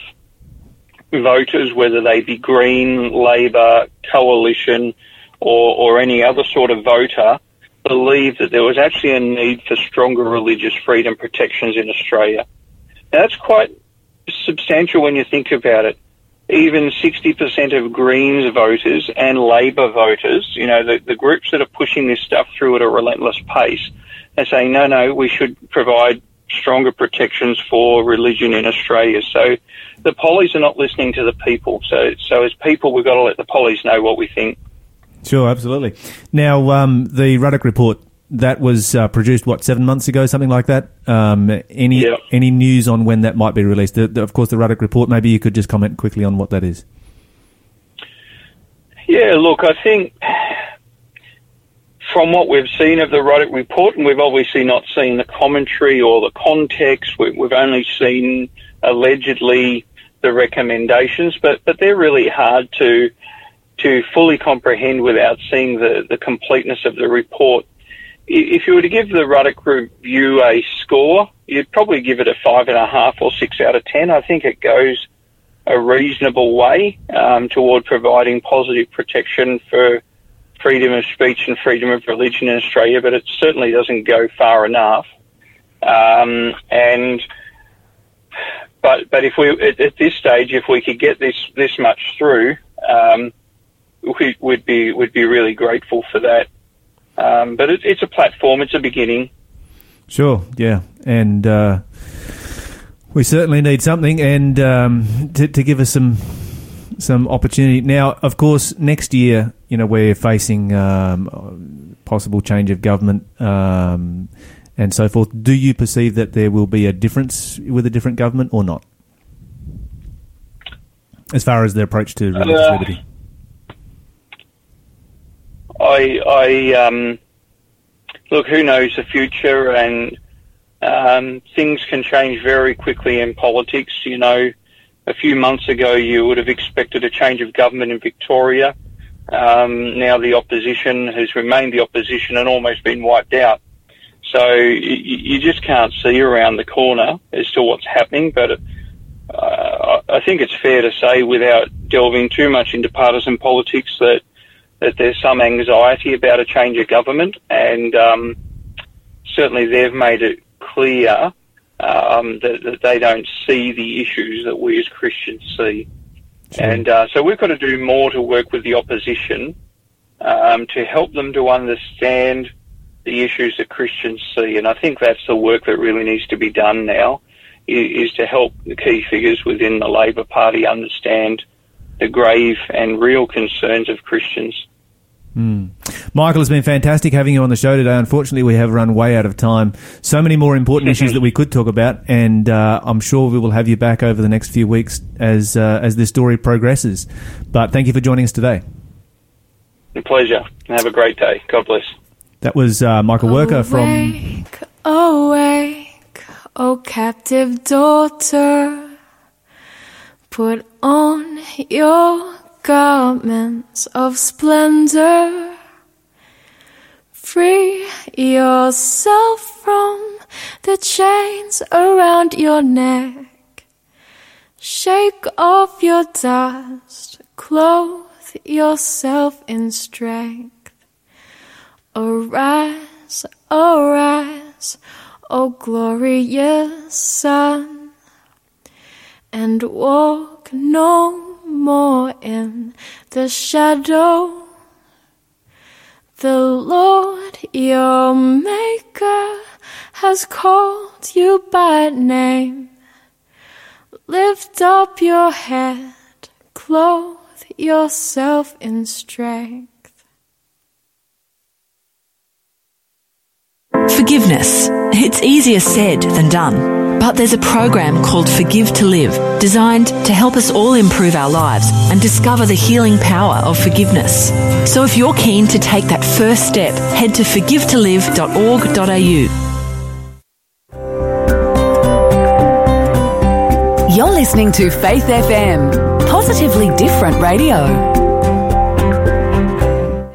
E: voters, whether they be Green, Labor, Coalition, or, or any other sort of voter, believe that there was actually a need for stronger religious freedom protections in Australia. Now, that's quite substantial when you think about it even 60% of Greens voters and Labor voters, you know, the, the groups that are pushing this stuff through at a relentless pace, are saying, no, no, we should provide stronger protections for religion in Australia. So the pollies are not listening to the people. So, so as people, we've got to let the pollies know what we think.
A: Sure, absolutely. Now, um, the Ruddock report that was uh, produced what seven months ago, something like that. Um, any
E: Yeah.
A: any news on when that might be released? The, the, of course, the Ruddock report. Maybe you could just comment quickly on what that is.
E: Yeah, look, I think from what we've seen of the Ruddock report, and we've obviously not seen the commentary or the context, we, we've only seen allegedly the recommendations, but, but they're really hard to to fully comprehend without seeing the, the completeness of the report. If you were to give the Ruddock review a score, you'd probably give it a five and a half or six out of ten. I think it goes a reasonable way um, toward providing positive protection for freedom of speech and freedom of religion in Australia, but it certainly doesn't go far enough. Um, and but but if we at, at this stage, if we could get this this much through, um, we would be would be really grateful for that. Um, but it, it's a platform; it's a beginning.
A: Sure, yeah, and uh, we certainly need something, and um, to, to give us some some opportunity. Now, of course, next year, you know, we're facing um, possible change of government um, and so forth. Do you perceive that there will be a difference with a different government or not, as far as the approach to religious
E: Uh,
A: liberty?
E: I, I um, look. Who knows the future, and um, things can change very quickly in politics. You know, a few months ago, you would have expected a change of government in Victoria. Um, now the opposition has remained the opposition and almost been wiped out. So you, you just can't see around the corner as to what's happening. But uh, I think it's fair to say, without delving too much into partisan politics, that that there's some anxiety about a change of government, and um, certainly they've made it clear um, that, that they don't see the issues that we as Christians see. And uh, so we've got to do more to work with the opposition um, to help them to understand the issues that Christians see. And I think that's the work that really needs to be done now, i- is to help the key figures within the Labor Party understand the grave and real concerns of Christians.
A: Michael, it's been fantastic having you on the show today. Unfortunately, we have run way out of time. So many more important issues that we could talk about, and uh, I'm sure we will have you back over the next few weeks as uh, as this story progresses. But thank you for joining us today.
E: A pleasure. Have a great day. God bless.
A: That was uh, Michael Worker from.
C: Awake, awake, O captive daughter. Put on your garments of splendor. Free yourself from the chains around your neck. Shake off your dust. Clothe yourself in strength. Arise, arise, O glorious sun, and walk no more in the shadow. The Lord your Maker has called you by name. Lift up your head, clothe yourself in strength.
F: Forgiveness. It's easier said than done. But there's a program called Forgive to Live, designed to help us all improve our lives and discover the healing power of forgiveness. So if you're keen to take that first step, head to forgivetolive.org.au.
G: You're listening to Faith FM, positively different radio.